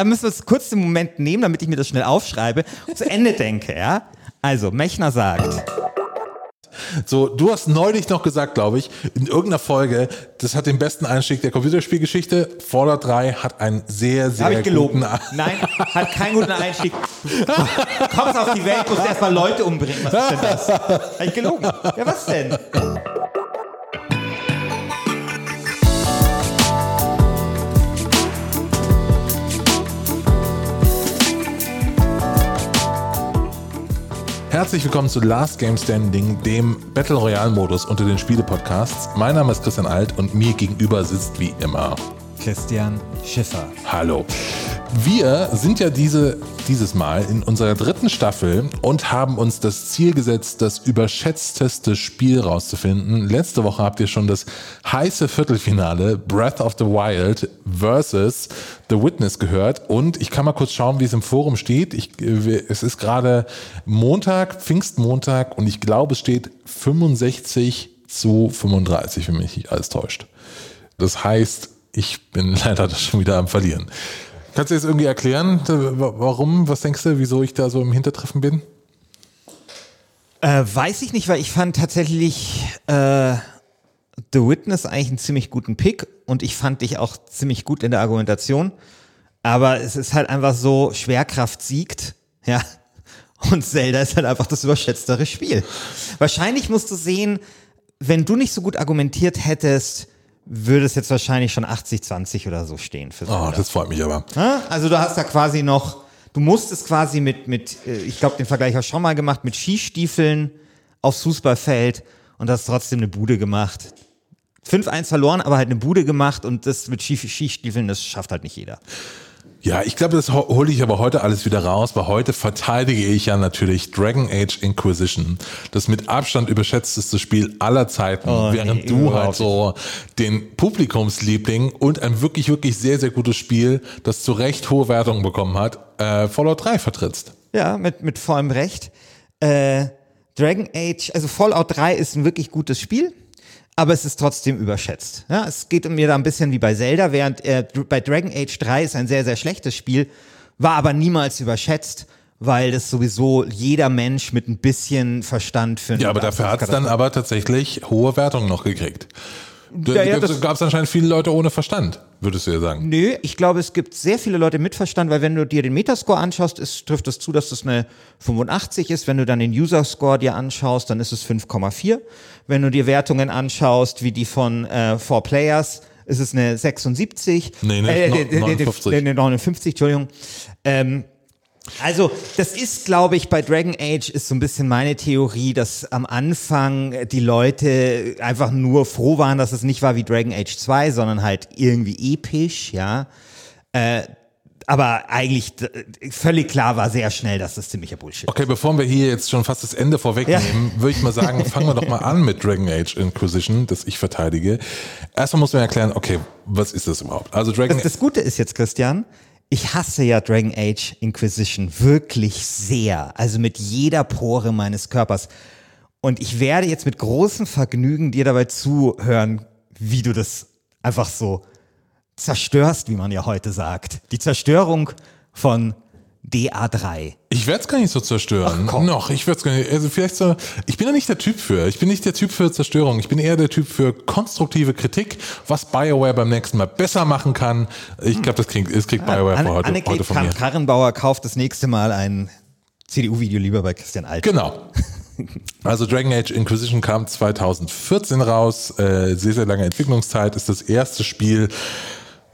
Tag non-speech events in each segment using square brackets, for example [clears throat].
da müssen wir es kurz den Moment nehmen, damit ich mir das schnell aufschreibe und zu Ende denke, ja? Also, Mechner sagt. So, du hast neulich noch gesagt, glaube ich, in irgendeiner Folge, das hat den besten Einstieg der Computerspielgeschichte. Fallout 3 hat einen sehr, sehr Habe ich gelogen. guten Nein, hat keinen guten Einstieg. Du kommst auf die Welt, musst erstmal Leute umbringen. Was ist denn das? Habe ich gelogen? Ja, was denn? Herzlich willkommen zu Last Game Standing, dem Battle Royale Modus unter den Spiele-Podcasts. Mein Name ist Christian Alt und mir gegenüber sitzt wie immer Christian Schiffer. Hallo. Wir sind ja diese, dieses Mal in unserer dritten Staffel und haben uns das Ziel gesetzt, das überschätzteste Spiel rauszufinden. Letzte Woche habt ihr schon das heiße Viertelfinale Breath of the Wild versus The Witness gehört und ich kann mal kurz schauen, wie es im Forum steht. Ich, äh, es ist gerade Montag, Pfingstmontag und ich glaube, es steht 65 zu 35, wenn mich nicht alles täuscht. Das heißt, ich bin [laughs] leider schon wieder am Verlieren. Kannst du jetzt irgendwie erklären, warum? Was denkst du, wieso ich da so im Hintertreffen bin? Äh, weiß ich nicht, weil ich fand tatsächlich äh, The Witness eigentlich einen ziemlich guten Pick und ich fand dich auch ziemlich gut in der Argumentation. Aber es ist halt einfach so, Schwerkraft siegt, ja. Und Zelda ist halt einfach das überschätztere Spiel. Wahrscheinlich musst du sehen, wenn du nicht so gut argumentiert hättest, würde es jetzt wahrscheinlich schon 80-20 oder so stehen für Oh, das freut mich aber. Ja? Also du hast da quasi noch, du musst es quasi mit, mit äh, ich glaube, den Vergleich hast du schon mal gemacht, mit Skistiefeln aufs Fußballfeld und hast trotzdem eine Bude gemacht. 5-1 verloren, aber halt eine Bude gemacht und das mit Ski- Skistiefeln, das schafft halt nicht jeder. Ja, ich glaube, das ho- hole ich aber heute alles wieder raus, weil heute verteidige ich ja natürlich Dragon Age Inquisition, das mit Abstand überschätzteste Spiel aller Zeiten, Oh, während nee, du halt so den Publikumsliebling und ein wirklich, wirklich sehr, sehr gutes Spiel, das zu Recht hohe Wertungen bekommen hat, äh, Fallout 3 vertrittst. Ja, mit, mit vollem Recht. Äh, Dragon Age, also Fallout 3 ist ein wirklich gutes Spiel, aber es ist trotzdem überschätzt. Ja, es geht mir da ein bisschen wie bei Zelda, während äh, bei Dragon Age 3 ist ein sehr, sehr schlechtes Spiel, war aber niemals überschätzt, weil das sowieso jeder Mensch mit ein bisschen Verstand für Ja, aber dafür hat es dann aber tatsächlich hohe Wertungen noch gekriegt. Da Ja, ja, gab es anscheinend viele Leute ohne Verstand, würdest du ja sagen. Nö, ich glaube, es gibt sehr viele Leute mit Verstand, weil wenn du dir den Metascore anschaust, ist, trifft es zu, dass das eine 85 ist. Wenn du dann den User-Score dir anschaust, dann ist es 5,4. Wenn du dir Wertungen anschaust, wie die von äh, Four Players, ist es eine 76. Nee, ne, äh, no- äh, äh, 59. äh, äh, 59, Entschuldigung. Ähm, also, das ist, glaube ich, bei Dragon Age ist so ein bisschen meine Theorie, dass am Anfang die Leute einfach nur froh waren, dass es nicht war wie Dragon Age 2, sondern halt irgendwie episch, ja. Äh, aber eigentlich völlig klar war sehr schnell, dass das ziemlicher Bullshit ist. Okay, bevor wir hier jetzt schon fast das Ende vorwegnehmen, [laughs] würde ich mal sagen, fangen wir doch mal an mit Dragon Age Inquisition, das ich verteidige. Erstmal muss man erklären, okay, was ist das überhaupt? Also Dragon Das, das Gute ist jetzt, Christian, ich hasse ja Dragon Age Inquisition wirklich sehr. Also mit jeder Pore meines Körpers. Und ich werde jetzt mit großem Vergnügen dir dabei zuhören, wie du das einfach so zerstörst, wie man ja heute sagt. Die Zerstörung von DA3. Ich werde es gar nicht so zerstören. Ach. Noch, ich werde es gar nicht. Also vielleicht so. Ich bin da nicht der Typ für. Ich bin nicht der Typ für Zerstörung. Ich bin eher der Typ für konstruktive Kritik, was Bioware beim nächsten Mal besser machen kann. Ich glaube, das kriegt, das kriegt Bioware Anne, für heute, Annegret heute von mir. Karrenbauer kauft das nächste Mal ein CDU-Video lieber bei Christian Alt. Genau. Also Dragon Age Inquisition kam 2014 raus, äh, sehr, sehr lange Entwicklungszeit, ist das erste Spiel,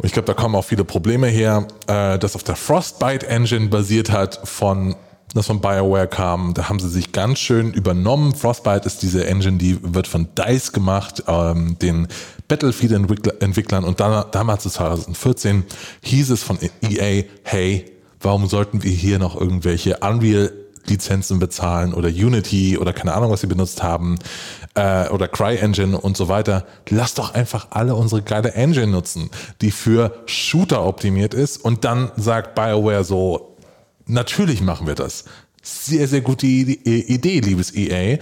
ich glaube, da kommen auch viele Probleme her, äh, das auf der Frostbite Engine basiert hat, von das von BioWare kam, da haben sie sich ganz schön übernommen. Frostbite ist diese Engine, die wird von DICE gemacht, ähm, den Battlefield-Entwicklern. Und dann, damals, 2014, hieß es von EA, hey, warum sollten wir hier noch irgendwelche Unreal Lizenzen bezahlen oder Unity oder keine Ahnung, was sie benutzt haben äh, oder CryEngine und so weiter. Lass doch einfach alle unsere geile Engine nutzen, die für Shooter optimiert ist und dann sagt BioWare so, natürlich machen wir das. Sehr, sehr gute Ide- Idee, liebes EA.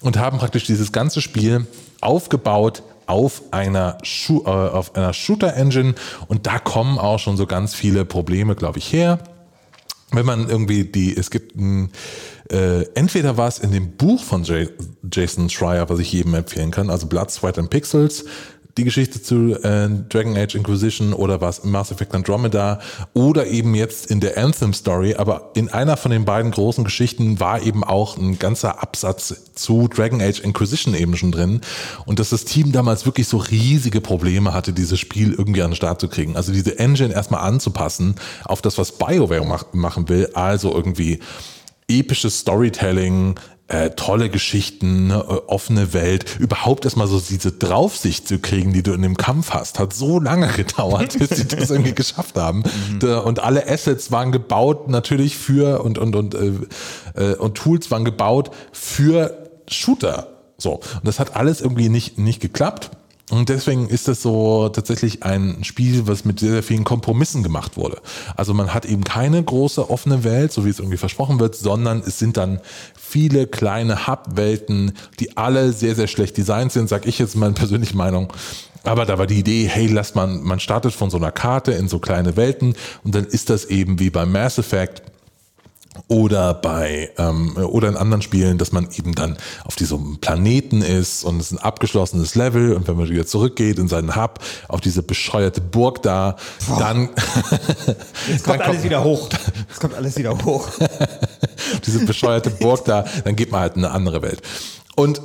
Und haben praktisch dieses ganze Spiel aufgebaut auf einer, Schu äh, auf einer Shooter-Engine und da kommen auch schon so ganz viele Probleme, glaube ich, her. Wenn man irgendwie die, es gibt ein, äh, entweder war es in dem Buch von J Jason Schreier, was ich jedem empfehlen kann, also Blood, Sweat and Pixels, die Geschichte zu äh, Dragon Age Inquisition oder was Mass Effect Andromeda oder eben jetzt in der Anthem Story, aber in einer von den beiden großen Geschichten war eben auch ein ganzer Absatz zu Dragon Age Inquisition eben schon drin. Und dass das Team damals wirklich so riesige Probleme hatte, dieses Spiel irgendwie an den Start zu kriegen. Also diese Engine erstmal anzupassen auf das, was BioWare mach machen will, also irgendwie episches Storytelling, äh, tolle Geschichten, ne, offene Welt, überhaupt erstmal so diese Draufsicht zu kriegen, die du in dem Kampf hast, hat so lange [laughs] gedauert, bis sie das irgendwie geschafft haben. Mhm. Und alle Assets waren gebaut natürlich für und und und äh, äh, und Tools waren gebaut für Shooter. So und das hat alles irgendwie nicht nicht geklappt. Und deswegen ist das so tatsächlich ein Spiel, was mit sehr, sehr vielen Kompromissen gemacht wurde. Also man hat eben keine große offene Welt, so wie es irgendwie versprochen wird, sondern es sind dann viele kleine Hub-Welten, die alle sehr, sehr schlecht designt sind, sag ich jetzt meine persönliche Meinung. Aber da war die Idee, hey, lass man, man startet von so einer Karte in so kleine Welten und dann ist das eben wie beim Mass Effect oder bei ähm, oder in anderen Spielen, dass man eben dann auf diesem Planeten ist und es ist ein abgeschlossenes Level und wenn man wieder zurückgeht in seinen Hub auf diese bescheuerte Burg da, Boah. dann [laughs] es [laughs] kommt alles wieder hoch. Es kommt alles wieder hoch. diese bescheuerte Burg da, dann geht man halt in eine andere Welt. Und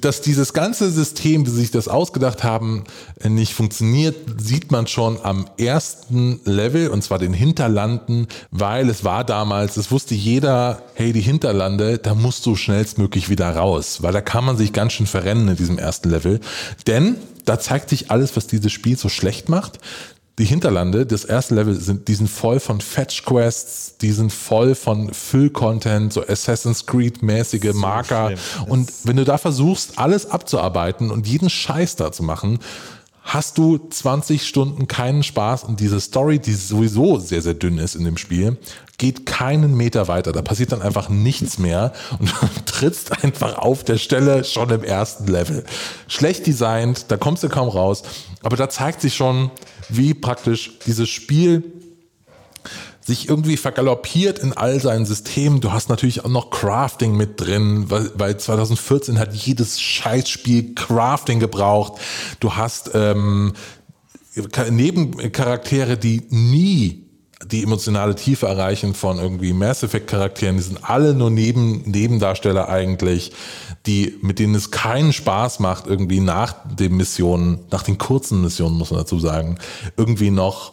dass dieses ganze System, wie sie sich das ausgedacht haben, nicht funktioniert, sieht man schon am ersten Level, und zwar den Hinterlanden, weil es war damals, es wusste jeder, hey, die Hinterlande, da musst du schnellstmöglich wieder raus, weil da kann man sich ganz schön verrennen in diesem ersten Level. Denn da zeigt sich alles, was dieses Spiel so schlecht macht die Hinterlande, das erste Level, sind, die sind voll von Fetch-Quests, die sind voll von Füll-Content, so Assassin's Creed-mäßige Marker. So und wenn du da versuchst, alles abzuarbeiten und jeden Scheiß da zu machen, hast du 20 Stunden keinen Spaß und diese Story, die sowieso sehr, sehr dünn ist in dem Spiel, geht keinen Meter weiter. Da passiert dann einfach nichts mehr und [laughs] trittst einfach auf der Stelle schon im ersten Level. Schlecht designt, da kommst du kaum raus, aber da zeigt sich schon, wie praktisch dieses Spiel sich irgendwie vergaloppiert in all seinen Systemen. Du hast natürlich auch noch Crafting mit drin, weil, weil 2014 hat jedes Scheißspiel Crafting gebraucht. Du hast ähm, Nebencharaktere, die nie die emotionale Tiefe erreichen von irgendwie Mass Effect Charakteren. Die sind alle nur Neben, Nebendarsteller eigentlich, die, mit denen es keinen Spaß macht, irgendwie nach den Missionen, nach den kurzen Missionen, muss man dazu sagen, irgendwie noch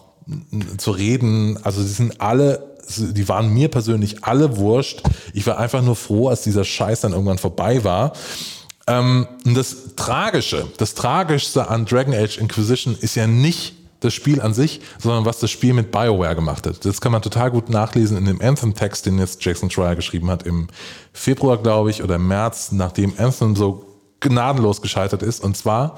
zu reden. Also sie sind alle, die waren mir persönlich alle wurscht. Ich war einfach nur froh, als dieser Scheiß dann irgendwann vorbei war. Ähm, das Tragische, das Tragischste an Dragon Age Inquisition ist ja nicht das Spiel an sich, sondern was das Spiel mit BioWare gemacht hat. Das kann man total gut nachlesen in dem Anthem-Text, den jetzt Jason Schreier geschrieben hat im Februar, glaube ich, oder im März, nachdem Anthem so gnadenlos gescheitert ist. Und zwar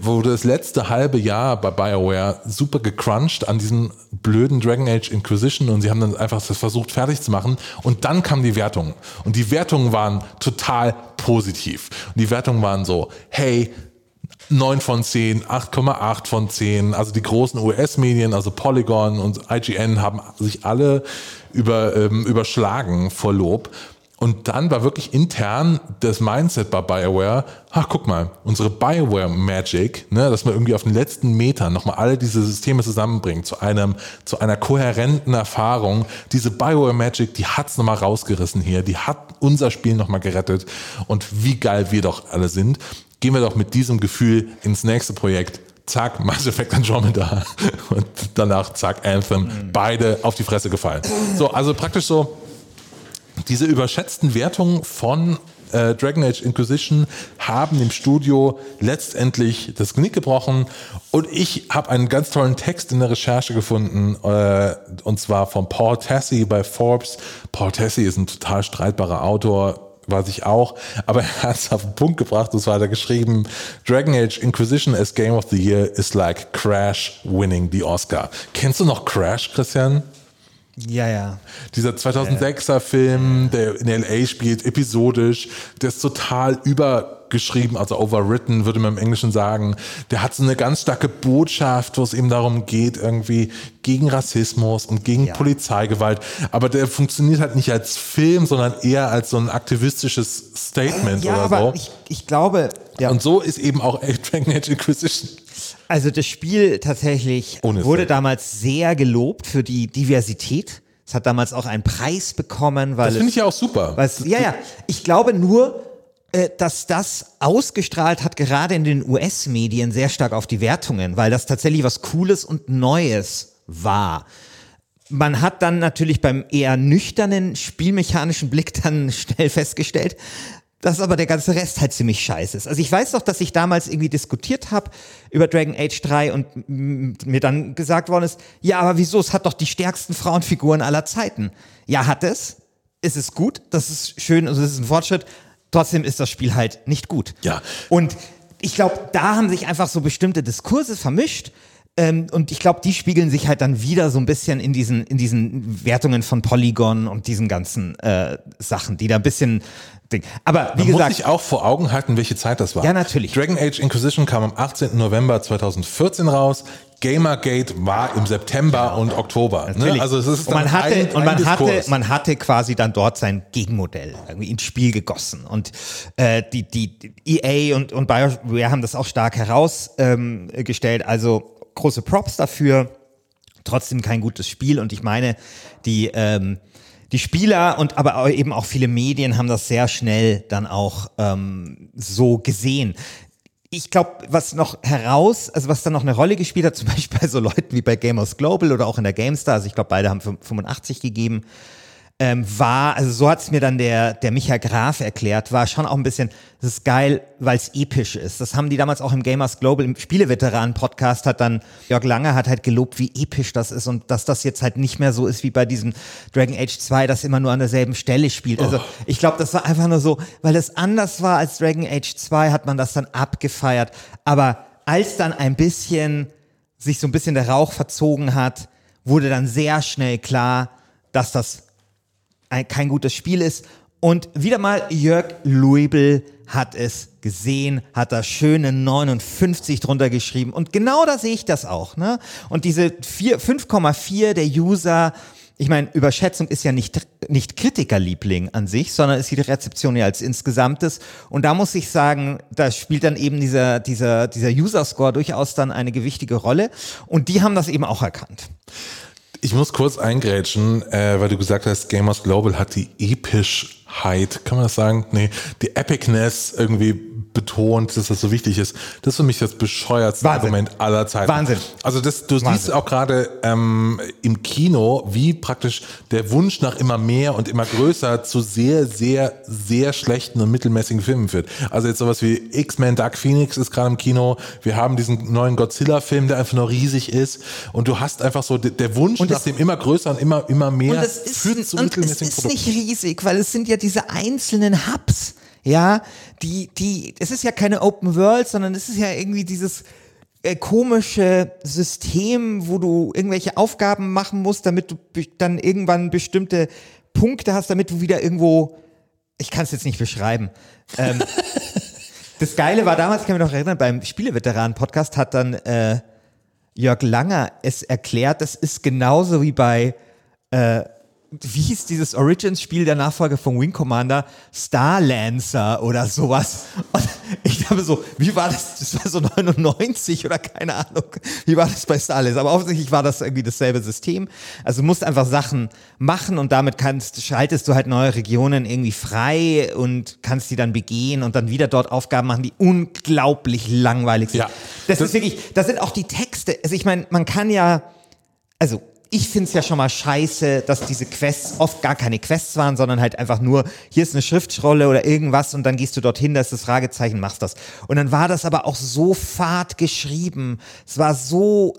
wurde das letzte halbe Jahr bei BioWare super gecrunched an diesem blöden Dragon Age Inquisition und sie haben dann einfach versucht fertig zu machen und dann kam die Wertung und die Wertungen waren total positiv und die Wertungen waren so, hey, 9 von 10, 8,8 von 10. Also die großen US-Medien, also Polygon und IGN haben sich alle über, ähm, überschlagen vor Lob. Und dann war wirklich intern das Mindset bei BioWare, ach guck mal, unsere BioWare Magic, ne, dass man irgendwie auf den letzten Metern nochmal alle diese Systeme zusammenbringt zu einem, zu einer kohärenten Erfahrung. Diese BioWare Magic, die hat's nochmal rausgerissen hier, die hat unser Spiel nochmal gerettet und wie geil wir doch alle sind gehen wir doch mit diesem Gefühl ins nächste Projekt. Zack, Mass Effect Andromeda [laughs] und danach zack, Anthem. Mhm. Beide auf die Fresse gefallen. So, also praktisch so diese überschätzten Wertungen von äh, Dragon Age Inquisition haben dem Studio letztendlich das Knick gebrochen und ich habe einen ganz tollen Text in der Recherche gefunden äh, und zwar von Paul Tassi bei Forbes. Paul Tassi ist ein total streitbarer Autor, weiß ich auch, aber [laughs] er hat es auf den Punkt gebracht, und zwar hat er geschrieben, Dragon Age Inquisition as Game of the Year is like Crash winning the Oscar. Kennst du noch Crash, Christian? Ja, ja. Dieser 2006er Film, der in LA spielt, episodisch, der ist total über geschrieben, also overwritten, würde man im Englischen sagen. Der hat so eine ganz starke Botschaft, wo es eben darum geht, irgendwie gegen Rassismus und gegen Ja. Polizeigewalt. Aber der funktioniert halt nicht als Film, sondern eher als so ein aktivistisches Statement Ja, oder aber so. ich, ich glaube, ja, und so ist eben auch Dragon Age Inquisition. also das Spiel tatsächlich Ohne wurde Fake. damals sehr gelobt für die Diversität. Es hat damals auch einen Preis bekommen, weil Das finde ich ja auch super. Ja, ja. Ich glaube nur, dass das ausgestrahlt hat, gerade in den US-Medien, sehr stark auf die Wertungen, weil das tatsächlich was Cooles und Neues war. Man hat dann natürlich beim eher nüchternen spielmechanischen Blick dann [laughs] schnell festgestellt, dass aber der ganze Rest halt ziemlich scheiße ist. Also ich weiß noch, dass ich damals irgendwie diskutiert habe über Dragon Age 3 und mir dann gesagt worden ist, ja, aber wieso, es hat doch die stärksten Frauenfiguren aller Zeiten. Ja, hat es. Es ist gut, das ist schön, also es ist ein Fortschritt. Trotzdem ist das Spiel halt nicht gut. Ja. Und ich glaube, da haben sich einfach so bestimmte Diskurse vermischt. Ähm, und ich glaube, die spiegeln sich halt dann wieder so ein bisschen in diesen, in diesen Wertungen von Polygon und diesen ganzen äh, Sachen, die da ein bisschen. Ding. Aber wie Man muss gesagt, sich auch vor Augen halten, welche Zeit das war. Ja, natürlich. Dragon Age Inquisition kam am 18. November 2014 raus. Gamergate war im September und Oktober. Ne? Also es ist und man hatte ein, und man hatte man hatte quasi dann dort sein Gegenmodell irgendwie ins Spiel gegossen und äh, die die EA und und BioWare haben das auch stark herausgestellt. Ähm, also große Props dafür. Trotzdem kein gutes Spiel. Und ich meine die ähm, die Spieler und aber eben auch viele Medien haben das sehr schnell dann auch ähm, so gesehen. Ich glaube, was noch heraus, also was dann noch eine Rolle gespielt hat, [laughs] zum Beispiel bei so Leuten wie bei Gamers Global oder auch in der GameStar, also ich glaube, beide haben 85 gegeben, ähm, war, also so hat es mir dann der, der Micha Graf erklärt, war schon auch ein bisschen, das ist geil, weil es episch ist. Das haben die damals auch im Gamers Global, im Spieleveteranen-Podcast hat dann, Jörg Lange hat halt gelobt, wie episch das ist und dass das jetzt halt nicht mehr so ist wie bei diesem Dragon Age 2, das immer nur an derselben Stelle spielt. Also ich glaube, das war einfach nur so, weil es anders war als Dragon Age 2, hat man das dann abgefeiert. Aber als dann ein bisschen sich so ein bisschen der Rauch verzogen hat, wurde dann sehr schnell klar, dass das ein, kein gutes Spiel ist. Und wieder mal Jörg Luibel hat es gesehen, hat da schöne 59 drunter geschrieben. Und genau da sehe ich das auch. Ne? Und diese vier- 5,4 der User, ich meine, Überschätzung ist ja nicht, nicht Kritikerliebling an sich, sondern ist die Rezeption ja als insgesamtes. Und da muss ich sagen, da spielt dann eben dieser, dieser, dieser User-Score durchaus dann eine gewichtige Rolle. Und die haben das eben auch erkannt. Ich muss kurz eingrätschen, äh, weil du gesagt hast, Gamers Global hat die Epischheit, kann man das sagen? Nee, die Epicness irgendwie betont, dass das so wichtig ist. Das ist für mich das bescheuertste Wahnsinn. Argument aller Zeiten. Wahnsinn. Also das, du Wahnsinn. siehst auch gerade ähm, im Kino, wie praktisch der Wunsch nach immer mehr und immer größer zu sehr, sehr, sehr schlechten und mittelmäßigen Filmen führt. Also jetzt sowas wie X-Men Dark Phoenix ist gerade im Kino. Wir haben diesen neuen Godzilla-Film, der einfach nur riesig ist. Und du hast einfach so de- der Wunsch Und nach es- dem immer größer und immer, immer mehr Und es ist, führt zu und es mittelmäßigen ist Produkten. nicht riesig, weil es sind ja diese einzelnen Hubs, ja, die, die, es ist ja keine Open World, sondern es ist ja irgendwie dieses äh, komische System, wo du irgendwelche Aufgaben machen musst, damit du dann irgendwann bestimmte Punkte hast, damit du wieder irgendwo, ich kann es jetzt nicht beschreiben. Ähm, [laughs] das Geile war damals, kann ich mich noch erinnern, beim Spieleveteranen-Podcast hat dann äh, Jörg Langer es erklärt, das ist genauso wie bei, äh, wie hieß dieses Origins-Spiel der Nachfolger von Wing Commander? Star Lancer oder sowas. Und ich dachte so, wie war das? Das war so 99 oder keine Ahnung. Wie war das bei Star Lancer? Aber offensichtlich war das irgendwie dasselbe System. Also du musst einfach Sachen machen und damit kannst, schaltest du halt neue Regionen irgendwie frei und kannst die dann begehen und dann wieder dort Aufgaben machen, die unglaublich langweilig sind. Ja. Das, Das- ist wirklich, das sind auch die Texte. Also ich meine, man kann ja, also ich finde es ja schon mal scheiße, dass diese Quests oft gar keine Quests waren, sondern halt einfach nur, hier ist eine Schriftrolle oder irgendwas und dann gehst du dorthin, da ist das Fragezeichen, machst das. Und dann war das aber auch so fad geschrieben. Es war so,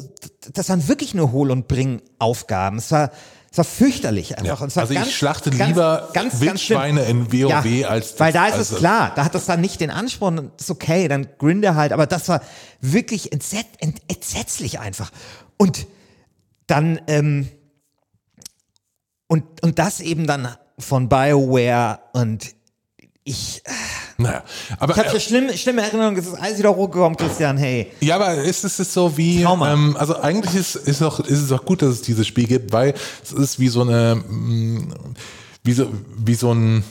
das waren wirklich nur Hohl- und Bring-Aufgaben. Es war, es war fürchterlich einfach. Ja. War Also ich ganz, schlachte ganz, lieber ganz, Wildschweine in WoW als Weil da ist also- es klar, da hat das dann nicht den Anspruch, und das ist okay, dann grinde halt, aber das war wirklich entset, ent, entsetzlich einfach. Und dann, ähm, und, und das eben dann von BioWare und ich, äh, Naja, aber Ich habe so schlimme, schlimme Erinnerungen, es ist alles wieder hochgekommen, Christian, hey. Ja, aber es ist, es ist so wie, ähm, also eigentlich ist, ist, auch, ist es auch gut, dass es dieses Spiel gibt, weil es ist wie so eine, mm, wie so, wie so ein,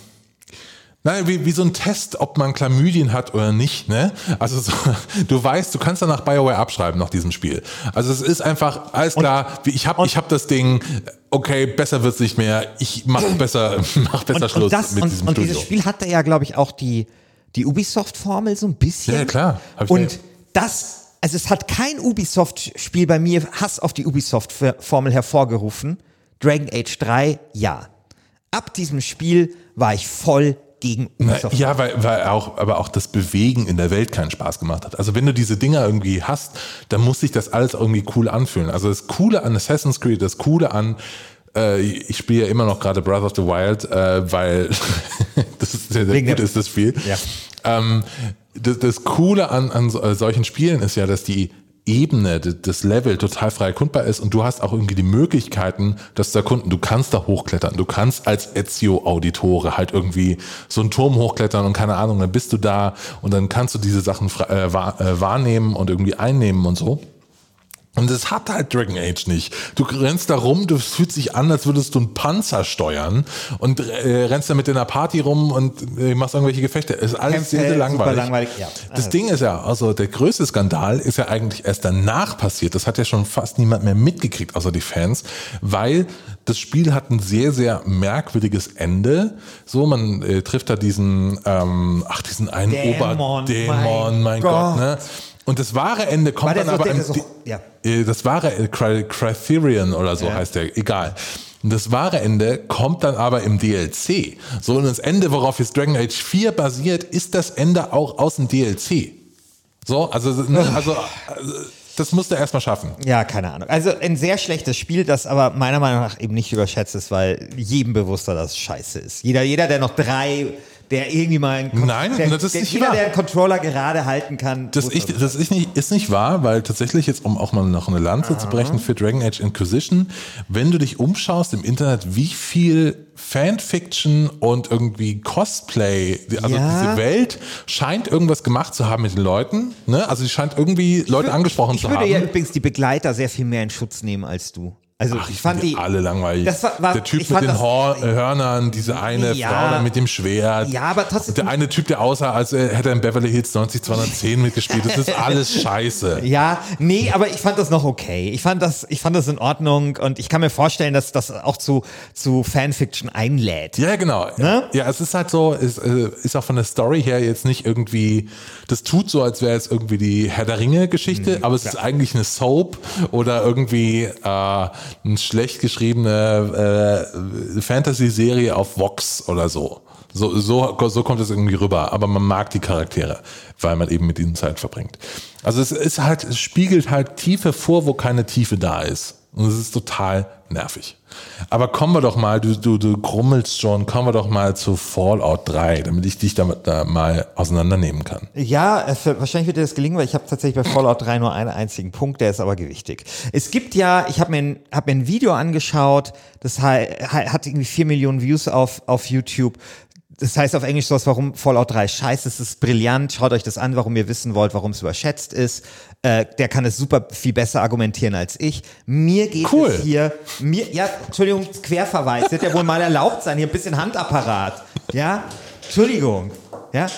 Nein, wie, wie so ein Test, ob man Chlamydien hat oder nicht, ne? Also so, [laughs] du weißt, du kannst danach BioWare abschreiben nach diesem Spiel. Also es ist einfach alles klar, wie ich habe ich hab das Ding, okay, besser wird's nicht mehr, ich mach [clears throat] besser, mach besser Und, Schluss und, das, mit und, diesem und Studio. dieses Spiel hatte ja, glaube ich, auch die, die Ubisoft-Formel so ein bisschen. Ja, klar. Und das, also es hat kein Ubisoft-Spiel bei mir Hass auf die Ubisoft-Formel hervorgerufen. Dragon Age 3, ja. Ab diesem Spiel war ich voll gegen Ubisoft. Ja, weil, weil auch, aber auch das Bewegen in der Welt keinen Spaß gemacht hat. Also wenn du diese Dinger irgendwie hast, dann muss sich das alles irgendwie cool anfühlen. Also das Coole an Assassin's Creed, das Coole an äh, ich spiele ja immer noch gerade Breath of the Wild, äh, weil [laughs] das ist sehr, sehr gut ist das Spiel. Ja. Ähm, das, das Coole an, an äh, solchen Spielen ist ja, dass die Ebene, das Level total frei erkundbar ist und du hast auch irgendwie die Möglichkeiten, das zu erkunden. Du kannst da hochklettern. Du kannst als Ezio-Auditore halt irgendwie so einen Turm hochklettern und keine Ahnung, dann bist du da und dann kannst du diese Sachen äh, äh, wahrnehmen und irgendwie einnehmen und so. Und das hat halt Dragon Age nicht. Du rennst da rum, du fühlt sich an, als würdest du einen Panzer steuern und äh, rennst da mit in einer Party rum und äh, machst irgendwelche Gefechte. Es ist alles sehr, sehr langweilig. langweilig, ja. Das Ding ist ja, also der größte Skandal ist ja eigentlich erst danach passiert. Das hat ja schon fast niemand mehr mitgekriegt, außer die Fans, weil das Spiel hat ein sehr, sehr merkwürdiges Ende. So, man äh, trifft da diesen, ähm, ach, diesen einen Dämon, Oberdämon, mein mein Gott, Gott. ne? Und das wahre Ende kommt dann aber der- im, die- ja. äh, das wahre äh, Criterion oder so Ja. heißt der, egal. Und das wahre Ende kommt dann aber im DLC. So, und das Ende, worauf jetzt Dragon Age 4 basiert, ist das Ende auch aus dem DLC. So, also, ne, also, also das musst du erstmal schaffen. Ja, keine Ahnung. Also ein sehr schlechtes Spiel, das aber meiner Meinung nach eben nicht überschätzt ist, weil jedem bewusster, dass es scheiße ist. Jeder, jeder, der noch drei, der irgendwie mal einen, Nein, der, das ist der, nicht jeder, wahr. der einen Controller gerade halten kann. Das, ich, das ist, nicht, ist nicht wahr, weil tatsächlich jetzt, um auch mal noch eine Lanze zu brechen für Dragon Age Inquisition, wenn du dich umschaust im Internet, wie viel Fanfiction und irgendwie Cosplay, also Ja. diese Welt scheint irgendwas gemacht zu haben mit den Leuten, ne? Also sie scheint irgendwie Leute angesprochen ich zu würde haben. ja übrigens die Begleiter sehr viel mehr in Schutz nehmen als du. Also Ach, ich fand die alle langweilig. Das war- war- der Typ mit den das- Hörnern, diese eine Ja. Frau mit dem Schwert. Ja, aber trotzdem- der eine Typ, der aussah, als äh, hätte er in Beverly Hills 90210 mitgespielt. Das ist alles [laughs] scheiße. Ja, nee, aber ich fand das noch okay. Ich fand das, ich fand das in Ordnung und ich kann mir vorstellen, dass das auch zu, zu Fanfiction einlädt. Ja, genau. Ne? Ja, es ist halt so, es äh, ist auch von der Story her jetzt nicht irgendwie, das tut so, als wäre es irgendwie die Herr der Ringe-Geschichte, aber es ist eigentlich eine Soap oder irgendwie äh, eine schlecht geschriebene äh, Fantasy-Serie auf Vox oder so. So, so. so kommt es irgendwie rüber, aber man mag die Charaktere, weil man eben mit ihnen Zeit verbringt. Also es ist halt, es spiegelt halt Tiefe vor, wo keine Tiefe da ist. Und es ist total nervig. Aber kommen wir doch mal, du, du, du grummelst schon, kommen wir doch mal zu Fallout 3, damit ich dich damit da mal auseinandernehmen kann. Ja, es, wahrscheinlich wird dir das gelingen, weil ich habe tatsächlich bei Fallout 3 nur einen einzigen Punkt, der ist aber gewichtig. Es gibt ja, ich habe mir, ein- hab mir ein Video angeschaut, das hat irgendwie vier Millionen Views auf, auf YouTube. Das heißt auf Englisch sowas, warum Fallout 3 scheiße ist, es ist brillant. Schaut euch das an, warum ihr wissen wollt, warum es überschätzt ist. Äh, der kann es super viel besser argumentieren als ich. Mir geht Cool. es hier, mir, ja, Entschuldigung, Querverweis, wird ja wohl mal erlaubt sein, hier ein bisschen Handapparat. Ja, Entschuldigung, ja.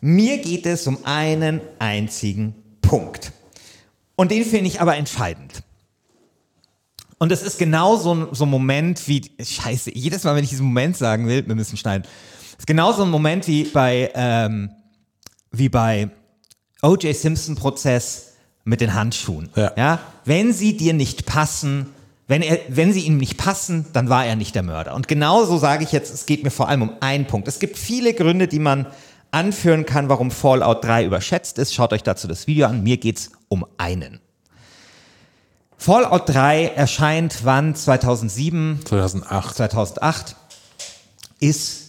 Mir geht es um einen einzigen Punkt. Und den finde ich aber entscheidend. Und es ist genau so ein, so ein Moment wie, scheiße, jedes Mal, wenn ich diesen Moment sagen will, wir müssen schneiden. Ist genau so ein Moment wie bei, ähm, wie bei O.J. Simpson Prozess mit den Handschuhen. Ja. Wenn sie dir nicht passen, wenn, er, wenn sie ihm nicht passen, dann war er nicht der Mörder. Und genauso sage ich jetzt, es geht mir vor allem um einen Punkt. Es gibt viele Gründe, die man anführen kann, warum Fallout 3 überschätzt ist. Schaut euch dazu das Video an. Mir geht's um einen. Fallout 3 erscheint wann? 2007, 2008. 2008 ist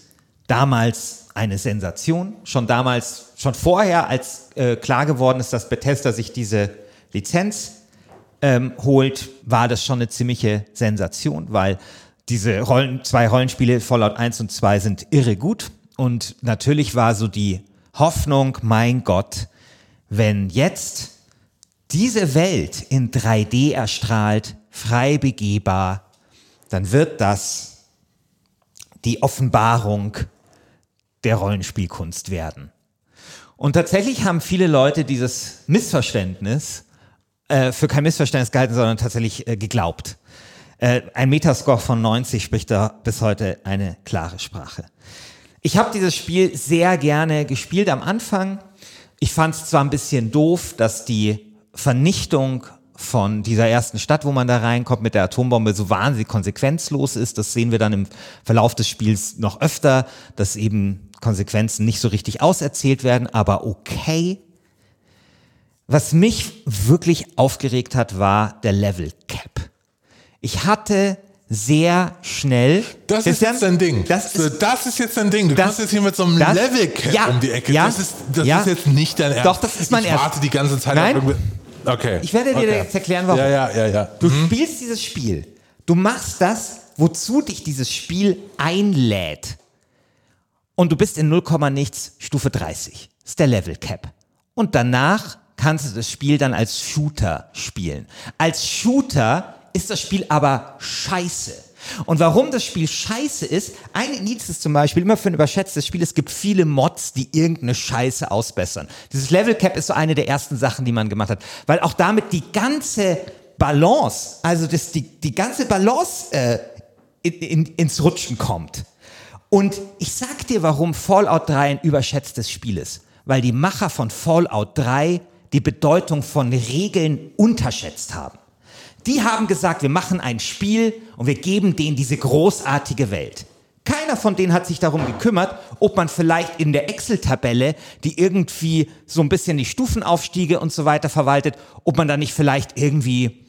damals eine Sensation. Schon damals, schon vorher, als äh, klar geworden ist, dass Bethesda sich diese Lizenz ähm, holt, war das schon eine ziemliche Sensation, weil diese Rollen, zwei Rollenspiele, Fallout 1 und 2, sind irre gut. Und natürlich war so die Hoffnung, mein Gott, wenn jetzt diese Welt in 3D erstrahlt, frei begehbar, dann wird das die Offenbarung der Rollenspielkunst werden. Und tatsächlich haben viele Leute dieses Missverständnis äh, für kein Missverständnis gehalten, sondern tatsächlich äh, geglaubt. Äh, ein Metascore von 90 spricht da bis heute eine klare Sprache. Ich habe dieses Spiel sehr gerne gespielt am Anfang. Ich fand es zwar ein bisschen doof, dass die Vernichtung von dieser ersten Stadt, wo man da reinkommt mit der Atombombe, so wahnsinnig konsequenzlos ist. Das sehen wir dann im Verlauf des Spiels noch öfter, dass eben Konsequenzen nicht so richtig auserzählt werden, aber okay. Was mich wirklich aufgeregt hat, war der Level Cap. Ich hatte sehr schnell. Das ist jetzt dein Ding. Das ist, das ist jetzt dein Ding. Du das, kommst jetzt hier mit so einem das, Level Cap ja, um die Ecke. Ja, das ist, das ja, ist jetzt nicht dein Ernst. Doch, das ist mein ich Ernst. warte die ganze Zeit Nein. Okay. Ich werde dir okay. jetzt erklären, warum. Ja, ja, ja, ja. Du spielst dieses Spiel. Du machst das, wozu dich dieses Spiel einlädt. Und du bist in 0, nichts Stufe 30. Das ist der Level Cap. Und danach kannst du das Spiel dann als Shooter spielen. Als Shooter ist das Spiel aber scheiße. Und warum das Spiel scheiße ist, ein Indiz ist zum Beispiel immer für ein überschätztes Spiel, es gibt viele Mods, die irgendeine Scheiße ausbessern. Dieses Level Cap ist so eine der ersten Sachen, die man gemacht hat, weil auch damit die ganze Balance, also das, die, die ganze Balance äh, in, in, ins Rutschen kommt. Und ich sag dir, warum Fallout 3 ein überschätztes Spiel ist. Weil die Macher von Fallout 3 die Bedeutung von Regeln unterschätzt haben. Die haben gesagt, wir machen ein Spiel und wir geben denen diese großartige Welt. Keiner von denen hat sich darum gekümmert, ob man vielleicht in der Excel-Tabelle, die irgendwie so ein bisschen die Stufenaufstiege und so weiter verwaltet, ob man da nicht vielleicht irgendwie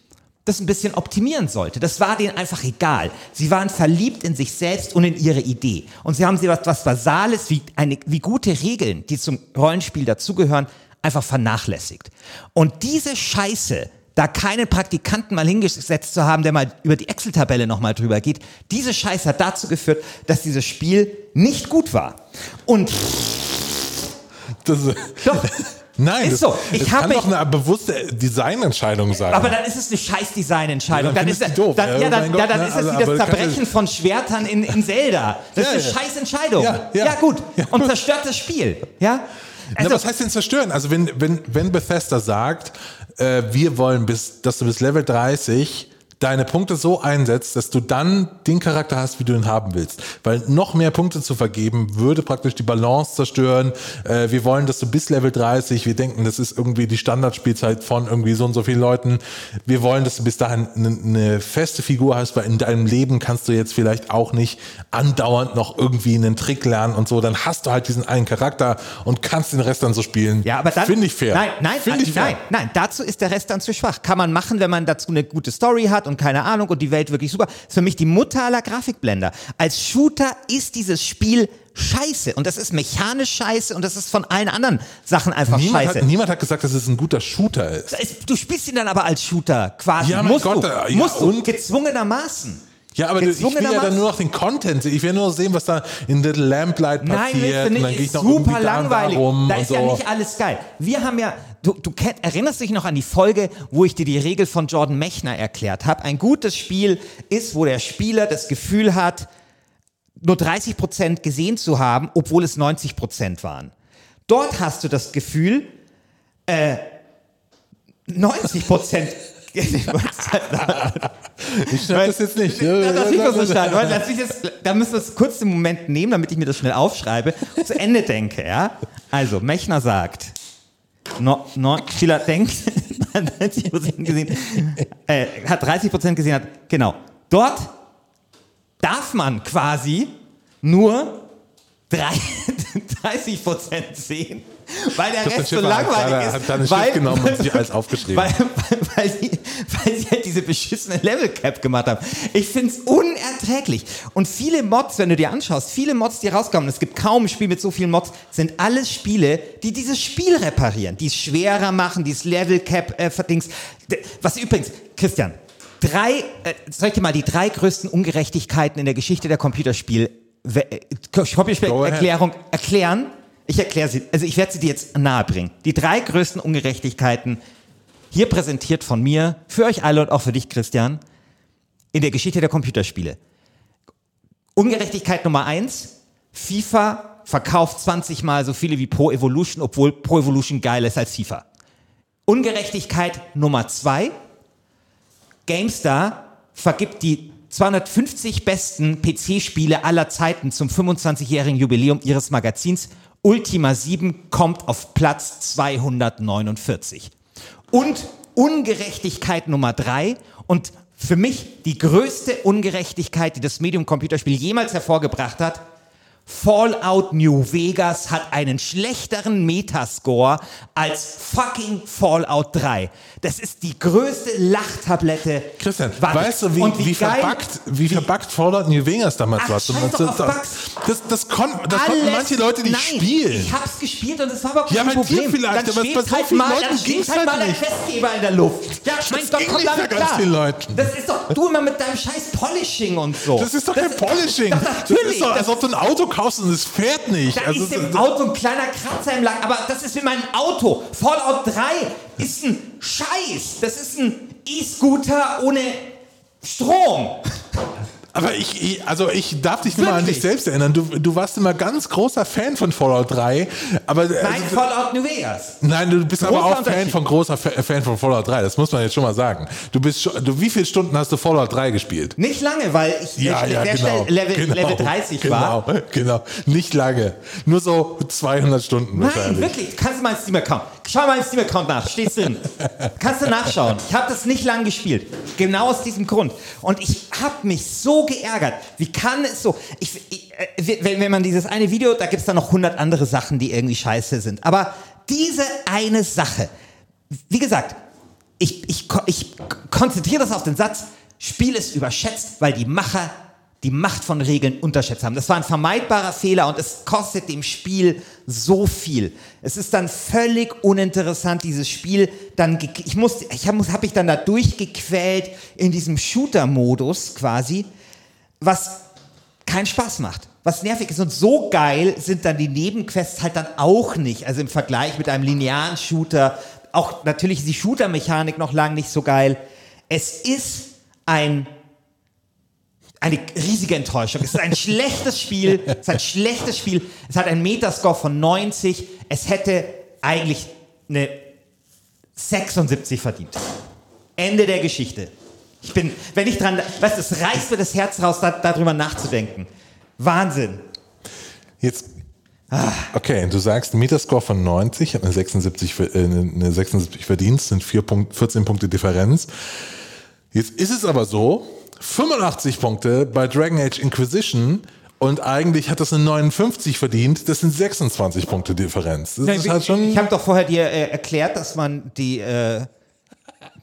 das ein bisschen optimieren sollte. Das war denen einfach egal. Sie waren verliebt in sich selbst und in ihre Idee. Und sie haben sie was, was Basales, wie, eine, wie gute Regeln, die zum Rollenspiel dazugehören, einfach vernachlässigt. Und diese Scheiße, da keinen Praktikanten mal hingesetzt zu haben, der mal über die Excel-Tabelle nochmal drüber geht, diese Scheiße hat dazu geführt, dass dieses Spiel nicht gut war. Und Das, doch, nein, Ist das, so. Ich das kann mich- doch eine bewusste Designentscheidung sein. aber dann ist es eine scheiß Designentscheidung. Ja, dann Dann ist, doof. dann, Ja, ja, dann, ja, dann ist es also, wie das Zerbrechen von Schwertern in, in Zelda. Das Ja, ist eine scheiß Entscheidung. Ja, gut. Und zerstört das Spiel. Ja? Na, Also, was heißt denn zerstören? Also wenn, wenn, wenn Bethesda sagt, äh, wir wollen, bis, dass du bis Level 30 deine Punkte so einsetzt, dass du dann den Charakter hast, wie du ihn haben willst. Weil noch mehr Punkte zu vergeben, würde praktisch die Balance zerstören. Äh, wir wollen, dass du bis Level 30, wir denken, das ist irgendwie die Standardspielzeit von irgendwie so und so vielen Leuten. Wir wollen, dass du bis dahin eine, eine feste Figur hast, weil in deinem Leben kannst du jetzt vielleicht auch nicht andauernd noch irgendwie einen Trick lernen und so. Dann hast du halt diesen einen Charakter und kannst den Rest dann so spielen. ja, aber dann. Finde ich fair. Nein, nein, Finde ich fair. nein, nein. Dazu ist der Rest dann zu schwach. Kann man machen, wenn man dazu eine gute Story hat und keine Ahnung und die Welt wirklich super. Ist für mich die Mutter aller Grafikblender. Als Shooter ist dieses Spiel scheiße und das ist mechanisch scheiße und das ist von allen anderen Sachen einfach Niemand scheiße. hat, niemand hat gesagt, dass es ein guter Shooter ist. Es- Du spielst ihn dann aber als Shooter quasi. Ja, mein musst Gott, du, äh, ja, musst du, und? gezwungenermaßen. Ja, aber ich will ja dann nur noch den Content sehen. Ich will nur sehen, was da in Little Lamplight Nein, passiert. willst du und dann nicht, gehe ich noch irgendwie super da und da langweilig. Da und ist so. ja nicht alles geil. Wir haben ja, du, du erinnerst dich noch an die Folge, wo ich dir die Regel von Jordan Mechner erklärt habe. Ein gutes Spiel ist, wo der Spieler das Gefühl hat, nur 30 Prozent gesehen zu haben, obwohl es 90 Prozent waren. Dort hast du das Gefühl, äh, 90 Prozent. [laughs] Ich schneide das jetzt nicht. Ja, das Mikro so stark. Weil das ist jetzt, da müssen wir es kurz den Moment nehmen, damit ich mir das schnell aufschreibe und zu Ende denke. Ja? Also, Mechner sagt, no, no, Schiller denkt, [laughs] hat 90% gesehen, äh, hat 30% gesehen, hat, genau. Dort darf man quasi nur drei- [laughs] 30% sehen, weil der Rest so langweilig ist. hat da eine weil, genommen und sich alles aufgeschrieben. Weil, [laughs] weil, weil, sie, weil sie halt diese beschissene Level Cap gemacht haben. Ich find's unerträglich. Und viele Mods, wenn du dir anschaust, viele Mods, die rauskommen, es gibt kaum ein Spiel mit so vielen Mods, sind alles Spiele, die dieses Spiel reparieren, die es schwerer machen, die es Level Cap äh, Was übrigens, Christian, drei, äh, soll ich dir mal die drei größten Ungerechtigkeiten in der Geschichte der Computerspiel, äh. Computerspielerklärung erklären? Ich erkläre sie, also ich werde sie dir jetzt nahe bringen. Die drei größten Ungerechtigkeiten, hier präsentiert von mir, für euch alle und auch für dich, Christian, in der Geschichte der Computerspiele. Ungerechtigkeit Nummer eins, FIFA verkauft 20 mal so viele wie Pro Evolution, obwohl Pro Evolution geiler ist als FIFA. Ungerechtigkeit Nummer zwei, GameStar vergibt die 250 besten PC-Spiele aller Zeiten zum 25-jährigen Jubiläum ihres Magazins. Ultima 7 kommt auf Platz 249. Und Ungerechtigkeit Nummer drei und für mich die größte Ungerechtigkeit, die das Medium Computerspiel jemals hervorgebracht hat, Fallout New Vegas hat einen schlechteren Metascore als fucking Fallout 3. Das ist die größte Lachtablette. Christian, weißt du, wie, Und wie, geil- verbuggt, wie, verbuggt Fallout New Vegas damals Ach, war? das, das, das, das, kon, das konnten manche Leute nicht Nein, spielen. Ich hab's gespielt und es war Ja, kein bei dir Problem. vielleicht, dann aber bei so halt vielen mal, Leuten ging's halt halt mal der nicht. Festgeber in der Luft. Ja, mein Gott, komm damit klar. vielen Leuten. Das ist doch du immer mit deinem scheiß Polishing und so. Das ist doch kein Polishing. [laughs] Das, ist doch, als ob du ein Auto kaufst und es fährt nicht. da Also, ist im Auto ein kleiner Kratzer im Lack, aber das ist wie mein Auto. Fallout 3 ist ein Scheiß. Das ist ein E-Scooter ohne Strom. Aber ich, ich, also ich darf dich nur mal an dich Wirklich? selbst erinnern. Du, du warst immer ganz großer Fan von Fallout 3. Aber, Nein, also, Fallout New Vegas. Nein, du bist Großer aber auch Fan von großer Fa- Fan von Fallout 3. Das muss man jetzt schon mal sagen. Du bist schon, du, wie viele Stunden hast du Fallout 3 gespielt? Nicht lange, weil ich Ja, sehr ja, genau. Level, genau, Level 30 genau, war. Genau, nicht lange. Nur so 200 Stunden Nein, wahrscheinlich. wirklich. Kannst du meinen Steam-Account. Schau mal meinen Steam-Account nach. Steht's drin. Kannst du nachschauen. Ich habe das nicht lang gespielt. Genau aus diesem Grund. Und ich habe mich so geärgert. Wie kann es so? Ich, ich, äh, wenn, wenn man dieses eine Video, da gibt's dann noch 100 andere Sachen, die irgendwie scheiße sind. Aber diese eine Sache, wie gesagt, ich, ich, ich konzentriere das auf den Satz, Spiel ist überschätzt, weil die Macher die Macht von Regeln unterschätzt haben. Das war ein vermeidbarer Fehler und es kostet dem Spiel so viel. Es ist dann völlig uninteressant, dieses Spiel dann, ich muss, ich habe hab ich dann da durchgequält in diesem Shooter-Modus quasi, was keinen Spaß macht. Was nervig ist und so geil sind dann die Nebenquests halt dann auch nicht. Also im Vergleich mit einem linearen Shooter, auch natürlich ist die Shooter-Mechanik noch lang nicht so geil. Es ist ein eine riesige Enttäuschung. Es ist ein schlechtes Spiel. Es ist ein schlechtes Spiel. Es hat einen Metascore von 90. Es hätte eigentlich eine 76 verdient. Ende der Geschichte. Ich bin, wenn ich dran, weißt du, es reißt mir das Herz raus, da, darüber nachzudenken. Wahnsinn. Jetzt, okay, du sagst Metascore von 90, hat eine 76, ver- äh, eine 76 verdient, sind vier Punkt, 14 Punkte Differenz. Jetzt ist es aber so, 85 Punkte bei Dragon Age Inquisition und eigentlich hat das eine 59 verdient, das sind 26 Punkte Differenz. Das ist halt schon... ich habe doch vorher dir äh, erklärt, dass man die, äh,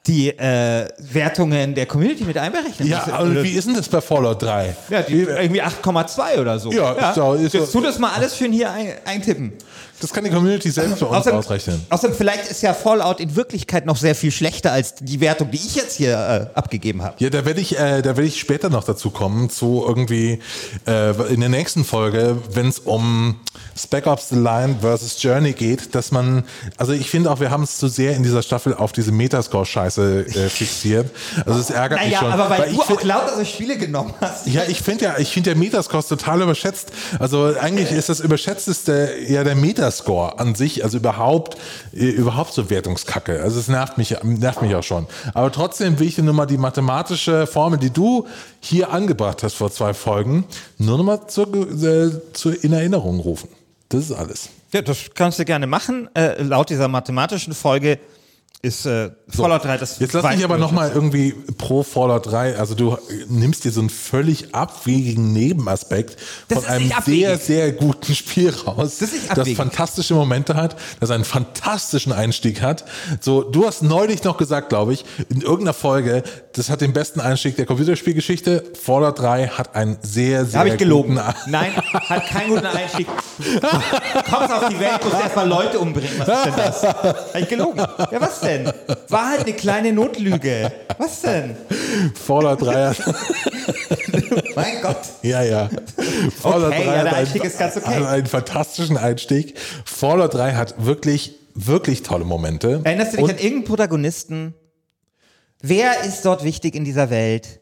die äh, Wertungen der Community mit einberechnet. ja, und wie ist denn das bei Fallout 3? Ja, die, irgendwie 8,2 oder so. Ja, ist doch- ist Jetzt doch- tu das mal alles schön hier ein, eintippen. Das kann die Community selbst für uns Außerdem, ausrechnen. außerdem, vielleicht ist ja Fallout in Wirklichkeit noch sehr viel schlechter als die Wertung, die ich jetzt hier äh, abgegeben habe. Ja, da werde ich, äh, da werde ich später noch dazu kommen, zu irgendwie äh, in der nächsten Folge, wenn es um Spec Ops The Line versus Journey geht, dass man, also ich finde auch, wir haben es zu sehr in dieser Staffel auf diese Metascore-Scheiße äh, [laughs] fixiert. Also es ärgert mich Naja, schon. aber weil, ich du find- auch lauter so Spiele genommen hast. ja, ich finde ja, ich finde der Metascore total überschätzt. Also eigentlich ist das überschätzteste ja der Metascore an sich, also überhaupt, äh, überhaupt so Wertungskacke. Also es nervt mich, nervt mich auch schon. Aber trotzdem will ich dir nur mal die mathematische Formel, die du hier angebracht hast vor zwei Folgen, nur noch mal zur, äh, zur in Erinnerung rufen. Das ist alles. Ja, das kannst du gerne machen. Äh, laut dieser mathematischen Folge ist äh, Fallout 3 das Jetzt lass mich aber nochmal irgendwie pro Fallout 3, also du nimmst dir so einen völlig abwegigen Nebenaspekt Das von einem sehr, sehr guten Spiel raus, Das das fantastische Momente hat, das einen fantastischen Einstieg hat. So, du hast neulich noch gesagt, glaube ich, in irgendeiner Folge, das hat den besten Einstieg der Computerspielgeschichte. Fallout 3 hat einen sehr, sehr Habe ich gelogen. Nein, hat keinen guten Einstieg. Kommst auf die Welt, musst erstmal Leute umbringen. Was ist denn das? Habe ich gelogen? Ja, was denn? War halt eine kleine Notlüge. Was denn? Fallout 3 hat mein Gott. Ja, ja. Fallout Okay, 3 ja, der hat, Einstieg einen, ist ganz okay. hat einen fantastischen Einstieg. Fallout 3 hat wirklich, wirklich tolle Momente. Erinnerst du dich Und an irgendeinen Protagonisten? Wer ist dort wichtig in dieser Welt?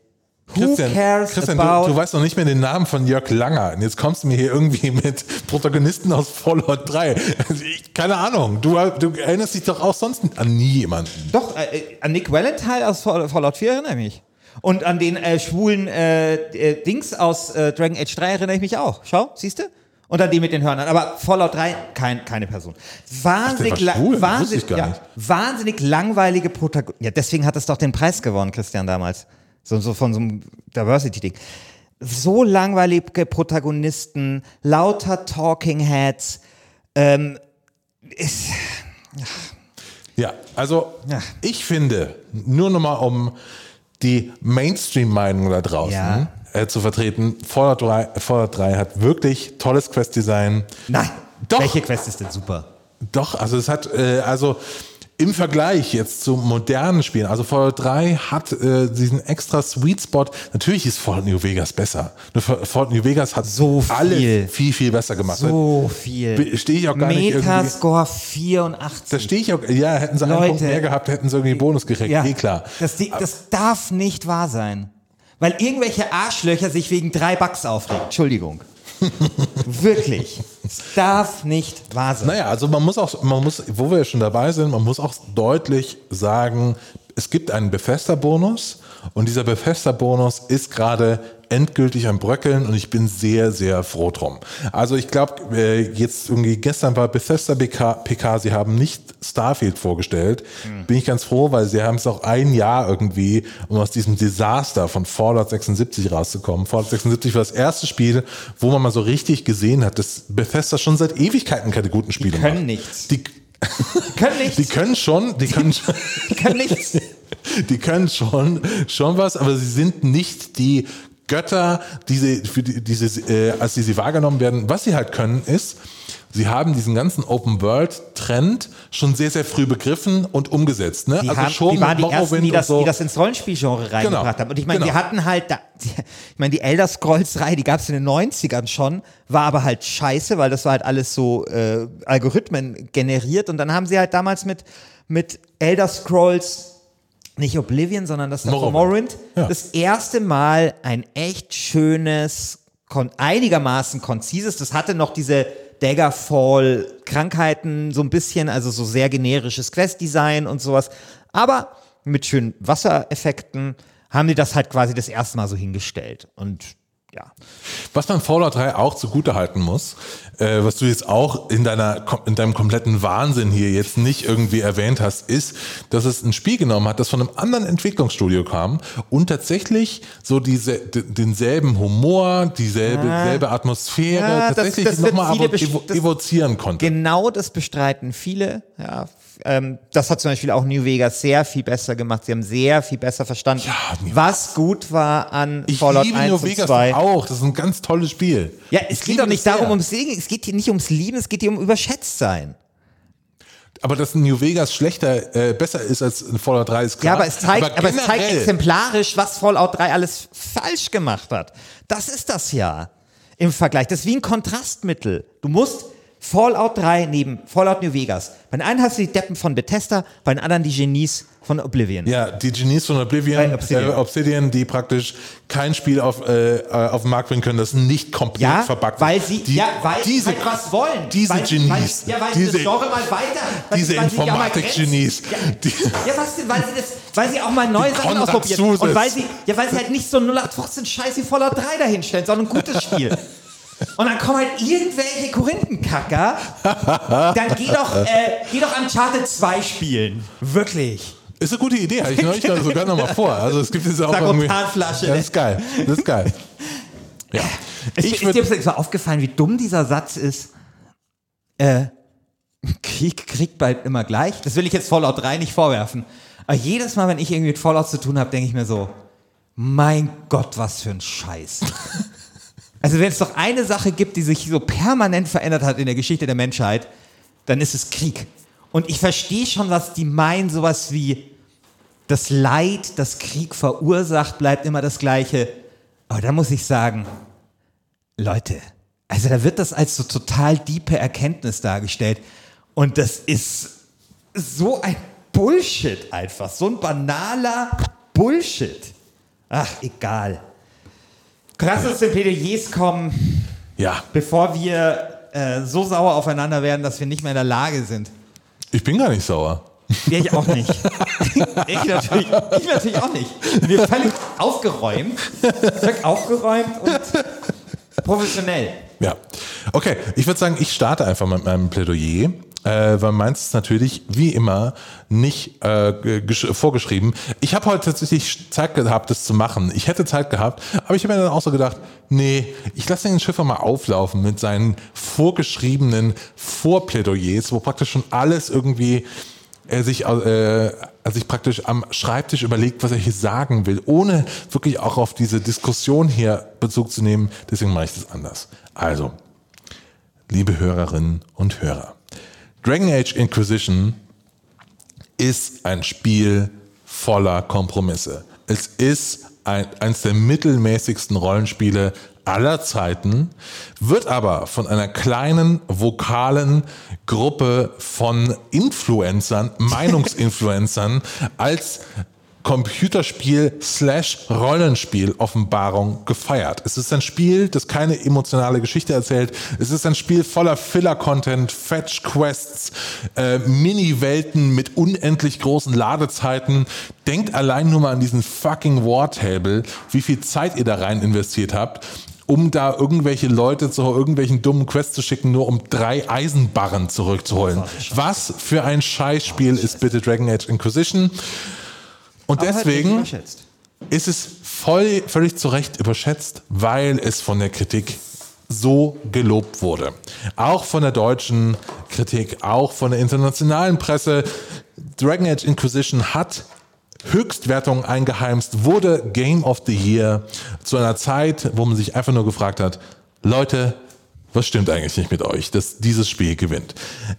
Who Christian, cares Christian du, du weißt noch nicht mehr den Namen von Jörg Langer. Und jetzt kommst du mir hier irgendwie mit Protagonisten aus Fallout 3. Also ich, keine Ahnung. Du, du erinnerst dich doch auch sonst an nie jemanden. Doch, äh, äh, an Nick Valentine aus Fall- Fallout 4 erinnere ich mich. Und an den äh, schwulen äh, äh, Dings aus äh, Dragon Age 3 erinnere ich mich auch. Schau, siehst du? Und an den mit den Hörnern. Aber Fallout 3, kein, keine Person. Wahnsinnig, war la- schwul? Wahnsinnig, ja, wahnsinnig langweilige Protagonisten. Ja, deswegen hat es doch den Preis gewonnen, Christian, damals. So, so von so einem Diversity-Ding. So langweilige Protagonisten, lauter Talking Heads. Ähm, ist, Ja, also Ja. ich finde, nur nochmal um die Mainstream-Meinung da draußen Ja. äh, zu vertreten, Fallout 3, Fallout 3 hat wirklich tolles Quest-Design. nein. Doch. Welche Quest ist denn super? Doch, also es hat, äh, also im Vergleich jetzt zu modernen Spielen, also Fallout 3 hat äh, diesen extra Sweet Spot. Natürlich ist Fallout New Vegas besser. Nur Fa- Fallout New Vegas hat So viel. alles viel, viel besser gemacht. So viel. Stehe ich auch gar nicht irgendwie. Metascore Da 84. stehe ich auch, ja, hätten sie einen Leute. Punkt mehr gehabt, hätten sie irgendwie einen Bonus gekriegt. ja, Eh klar. Das, die- das darf nicht wahr sein. Weil irgendwelche Arschlöcher sich wegen drei Bugs aufregen. Entschuldigung. [laughs] Wirklich. Es darf nicht wahr sein. Naja, also man muss auch, man muss, wo wir schon dabei sind, man muss auch deutlich sagen, es gibt einen Bethesda-Bonus und dieser Bethesda-Bonus ist gerade endgültig am Bröckeln und ich bin sehr, sehr froh drum. Also ich glaube, äh, jetzt irgendwie gestern war Bethesda PK, PK, sie haben nicht Starfield vorgestellt. Bin ich ganz froh, weil sie haben es auch ein Jahr irgendwie, um aus diesem Desaster von Fallout 76 rauszukommen. Fallout 76 war das erste Spiel, wo man mal so richtig gesehen hat, dass Bethesda schon seit Ewigkeiten keine guten Spiele können macht. nichts. Die, Die können nichts. [laughs] die können schon, die können schon, [laughs] Die können nichts. [laughs] die können schon, schon was, aber sie sind nicht die Götter, die sie, für die, diese, äh, als die sie wahrgenommen werden. Was sie halt können, ist, sie haben diesen ganzen Open-World-Trend schon sehr, sehr früh begriffen und umgesetzt. Ne? Die, haben, die waren die ersten, die das, so. die das ins Rollenspielgenre reingebracht Genau. haben. Und ich meine, die Genau. hatten halt, da, die, [laughs] ich meine, die Elder Scrolls-Reihe, die gab es in den 90ern schon, war aber halt scheiße, weil das war halt alles so äh, Algorithmen generiert. Und dann haben sie halt damals mit, mit Elder Scrolls nicht Oblivion, sondern das Morrowind. Morrowind, Ja. das erste Mal ein echt schönes, kon einigermaßen konzises, das hatte noch diese Daggerfall-Krankheiten so ein bisschen, also so sehr generisches Quest-Design und sowas, aber mit schönen Wassereffekten haben die das halt quasi das erste Mal so hingestellt und ja. Was man Fallout 3 auch zugute halten muss, äh, was du jetzt auch in, deiner, in deinem kompletten Wahnsinn hier jetzt nicht irgendwie erwähnt hast, ist, dass es ein Spiel genommen hat, das von einem anderen Entwicklungsstudio kam und tatsächlich so diese, denselben Humor, dieselbe Ja. selbe Atmosphäre Ja, tatsächlich nochmal evo evozieren konnte. Genau das bestreiten viele. Ja, ähm, das hat zum Beispiel auch New Vegas sehr viel besser gemacht. Sie haben sehr viel besser verstanden, New- was gut war an Ich Fallout liebe 1 New Vegas 2. auch, das ist ein ganz tolles Spiel. Ja, Ich es geht liebe doch nicht darum, ums Segen, es geht hier nicht ums Lieben, es geht hier um Überschätztsein. Aber dass New Vegas schlechter, äh, besser ist als Fallout 3 ist klar. Ja, aber es zeigt, aber, es zeigt exemplarisch, was Fallout 3 alles falsch gemacht hat. Das ist das ja im Vergleich. Das ist wie ein Kontrastmittel. Du musst Fallout 3 neben Fallout New Vegas. Bei den einen hast du die Deppen von Bethesda, bei den anderen die Genies von Oblivion. Ja, die Genies von Oblivion, Obsidian. Äh, Obsidian, die praktisch kein Spiel auf, äh, äh, auf den Markt bringen können, das nicht komplett Ja, verbuggt weil sie, die, ja, weil diese, sie halt was wollen. Diese weil, Genies, Weil, ja, weil diese, sie das Genre mal weiter. Weil, diese ja Informatik-Genies. Die- Ja, was denn? Weil sie, das, weil sie auch mal neue Die Sachen ausprobieren. Und weil sie, ja, weil sie halt nicht so 0815 Scheiß wie Fallout 3 dahinstellen, sondern ein gutes Spiel. [laughs] Und dann kommen halt irgendwelche Korinthenkacker. Dann geh doch, äh, geh doch Uncharted 2 spielen. Wirklich. Ist eine gute Idee, ich neulich noch sogar noch mal vor. Also es gibt jetzt auch irgendwie... Ne? das ist geil, das ist geil. Ja. Ist, Ich ist dir mal aufgefallen, wie dumm dieser Satz ist? Äh, Krieg kriegt bald immer gleich. Das will ich jetzt Fallout 3 nicht vorwerfen. Aber jedes Mal, wenn ich irgendwie mit Fallout zu tun habe, denke ich mir so, mein Gott, was für ein Scheiß. Also wenn es doch eine Sache gibt, die sich so permanent verändert hat in der Geschichte der Menschheit, dann ist es Krieg. Und ich verstehe schon, was die meinen, sowas wie das Leid, das Krieg verursacht, bleibt immer das gleiche. Aber da muss ich sagen, Leute, also da wird das als so total diepe Erkenntnis dargestellt. Und das ist so ein Bullshit einfach. So ein banaler Bullshit. Ach, egal. Krasseste Plädoyers kommen, Ja, bevor wir äh, so sauer aufeinander werden, dass wir nicht mehr in der Lage sind. ich bin gar nicht sauer. Ja, ich auch nicht. [laughs] ich, natürlich, ich natürlich auch nicht. Wir völlig aufgeräumt, völlig aufgeräumt und professionell. Ja. Okay, ich würde sagen, ich starte einfach mit meinem Plädoyer. Äh, weil meins ist natürlich wie immer nicht äh, gesch- vorgeschrieben. Ich habe heute tatsächlich Zeit gehabt, das zu machen. Ich hätte Zeit gehabt, aber ich habe mir dann auch so gedacht, nee, ich lasse den Schiffer mal auflaufen mit seinen vorgeschriebenen Vorplädoyers, wo praktisch schon alles irgendwie er sich, äh, er sich praktisch am Schreibtisch überlegt, was er hier sagen will, ohne wirklich auch auf diese Diskussion hier Bezug zu nehmen. Deswegen mache ich das anders. Also, liebe Hörerinnen und Hörer, Dragon Age Inquisition ist ein Spiel voller Kompromisse. Es ist ein, eines der mittelmäßigsten Rollenspiele aller Zeiten, wird aber von einer kleinen vokalen Gruppe von Influencern, [laughs] Meinungsinfluencern als Computerspiel slash Rollenspiel Offenbarung gefeiert. Es ist ein Spiel, das keine emotionale Geschichte erzählt. Es ist ein Spiel voller Filler-Content, Fetch-Quests, äh, Mini-Welten mit unendlich großen Ladezeiten. Denkt allein nur mal an diesen fucking War-Table, wie viel Zeit ihr da rein investiert habt um da irgendwelche Leute zu irgendwelchen dummen Quests zu schicken, nur um drei Eisenbarren zurückzuholen. Was für ein Scheißspiel ist bitte Dragon Age Inquisition? Und Aber halt deswegen überschätzt. ist es voll, völlig zu Recht überschätzt, weil es von der Kritik so gelobt wurde. Auch von der deutschen Kritik, auch von der internationalen Presse. Dragon Age Inquisition hat Höchstwertungen eingeheimst, wurde Game of the Year zu einer Zeit, wo man sich einfach nur gefragt hat, Leute, was stimmt eigentlich nicht mit euch, dass dieses Spiel gewinnt?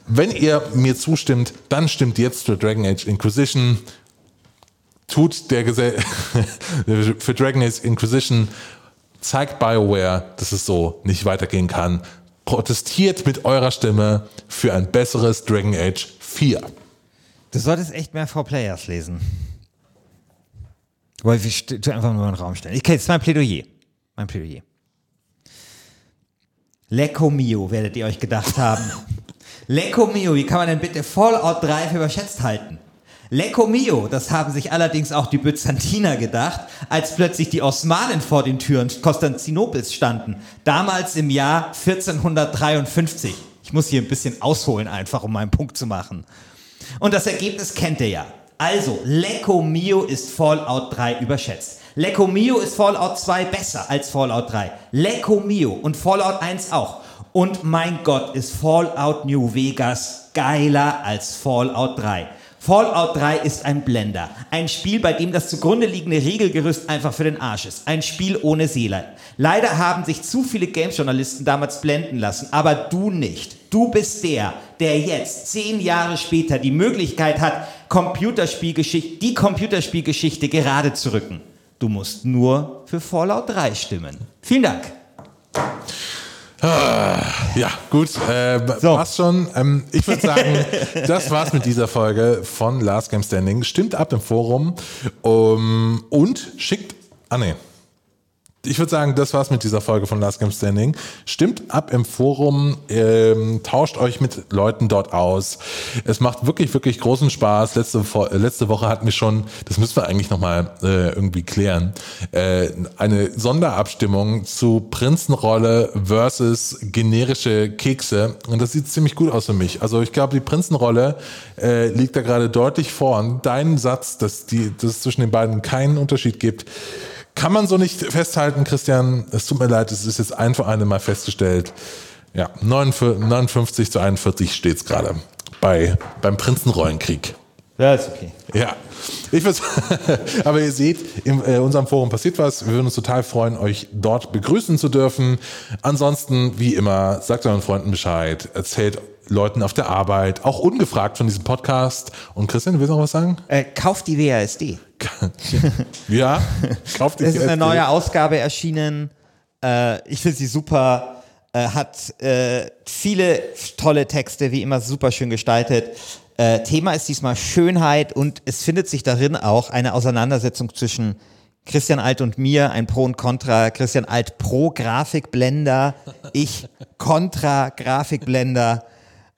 Wenn ihr mir zustimmt, dann stimmt jetzt für Dragon Age Inquisition tut der Gesell [laughs] für Dragon Age Inquisition, zeigt BioWare, dass es so nicht weitergehen kann. Protestiert mit eurer Stimme für ein besseres Dragon Age 4. Du solltest echt mehr For Players lesen. Weil wir tu einfach nur in den Raum stellen. Okay, das ist mein Plädoyer. Mein Plädoyer. Lecco mio, werdet ihr euch gedacht haben. [laughs] Lecco mio, wie kann man denn bitte Fallout 3 für überschätzt halten? Lecco mio, das haben sich allerdings auch die Byzantiner gedacht, als plötzlich die Osmanen vor den Türen Konstantinopels standen. Damals im Jahr 1453. Ich muss hier ein bisschen ausholen einfach, um meinen Punkt zu machen. Und das Ergebnis kennt ihr ja. Also, Lecco Mio ist Fallout 3 überschätzt. Lecco Mio ist Fallout 2 besser als Fallout 3. Lecco Mio und Fallout 1 auch. Und mein Gott, ist Fallout New Vegas geiler als Fallout 3. Fallout 3 ist ein Blender. Ein Spiel, bei dem das zugrunde liegende Regelgerüst einfach für den Arsch ist. Ein Spiel ohne Seele. Leider haben sich zu viele Games-Journalisten damals blenden lassen, aber du nicht. Du bist der, der jetzt, zehn Jahre später, die Möglichkeit hat, Computerspielgeschichte, die Computerspielgeschichte gerade zu rücken. Du musst nur für Fallout 3 stimmen. Vielen Dank. Ja, gut, äh, So. war's schon. Ähm, ich würde sagen, [laughs] das war's mit dieser Folge von Last Game Standing. Stimmt ab im Forum um, und schickt. Ah, nee. Ich würde sagen, das war's mit dieser Folge von Last Game Standing. Stimmt ab im Forum, ähm, tauscht euch mit Leuten dort aus. Es macht wirklich, wirklich großen Spaß. Letzte, äh, letzte Woche hatten wir schon, das müssen wir eigentlich nochmal äh, irgendwie klären, äh, eine Sonderabstimmung zu Prinzenrolle versus generische Kekse. Und das sieht ziemlich gut aus für mich. Also ich glaube, die Prinzenrolle äh, liegt da gerade deutlich vor. Und dein Satz, dass, die, dass es zwischen den beiden keinen Unterschied gibt, kann man so nicht festhalten, Christian. Es tut mir leid, es ist jetzt ein für eine Mal festgestellt. Ja, 59 59 zu 41 steht's gerade bei, beim Prinzenrollenkrieg. Ja, ist okay. Ja, ich würde [laughs] aber ihr seht, in äh, unserem Forum passiert was. Wir würden uns total freuen, euch dort begrüßen zu dürfen. Ansonsten, wie immer, sagt euren Freunden Bescheid, erzählt Leuten auf der Arbeit, auch ungefragt von diesem Podcast. Und Christian, du willst noch was sagen? Äh, kauft die WASD. [laughs] ja, kauft Es ist eine neue Ausgabe erschienen. Äh, ich finde sie super. Äh, hat äh, viele tolle Texte, wie immer super schön gestaltet. Äh, Thema ist diesmal Schönheit und es findet sich darin auch eine Auseinandersetzung zwischen Christian Alt und mir, ein Pro und Contra. Christian Alt pro Grafikblender, ich Contra Grafikblender.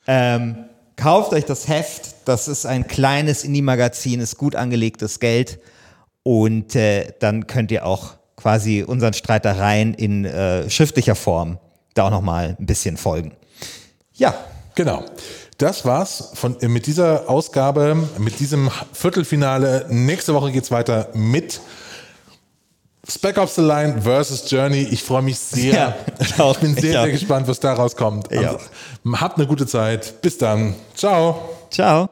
Ähm, kauft euch das Heft. Das ist ein kleines Indie-Magazin, ist gut angelegtes Geld. Und äh, dann könnt ihr auch quasi unseren Streitereien in äh, schriftlicher Form da auch nochmal ein bisschen folgen. Ja. Genau. Das war's von, äh, mit dieser Ausgabe, mit diesem Viertelfinale. Nächste Woche geht's weiter mit Spec Ops The Line versus Journey. Ich freue mich sehr. Ja, ich, auch, ich bin sehr, ich sehr gespannt, was da rauskommt. Also, habt eine gute Zeit. Bis dann. Ciao. Ciao.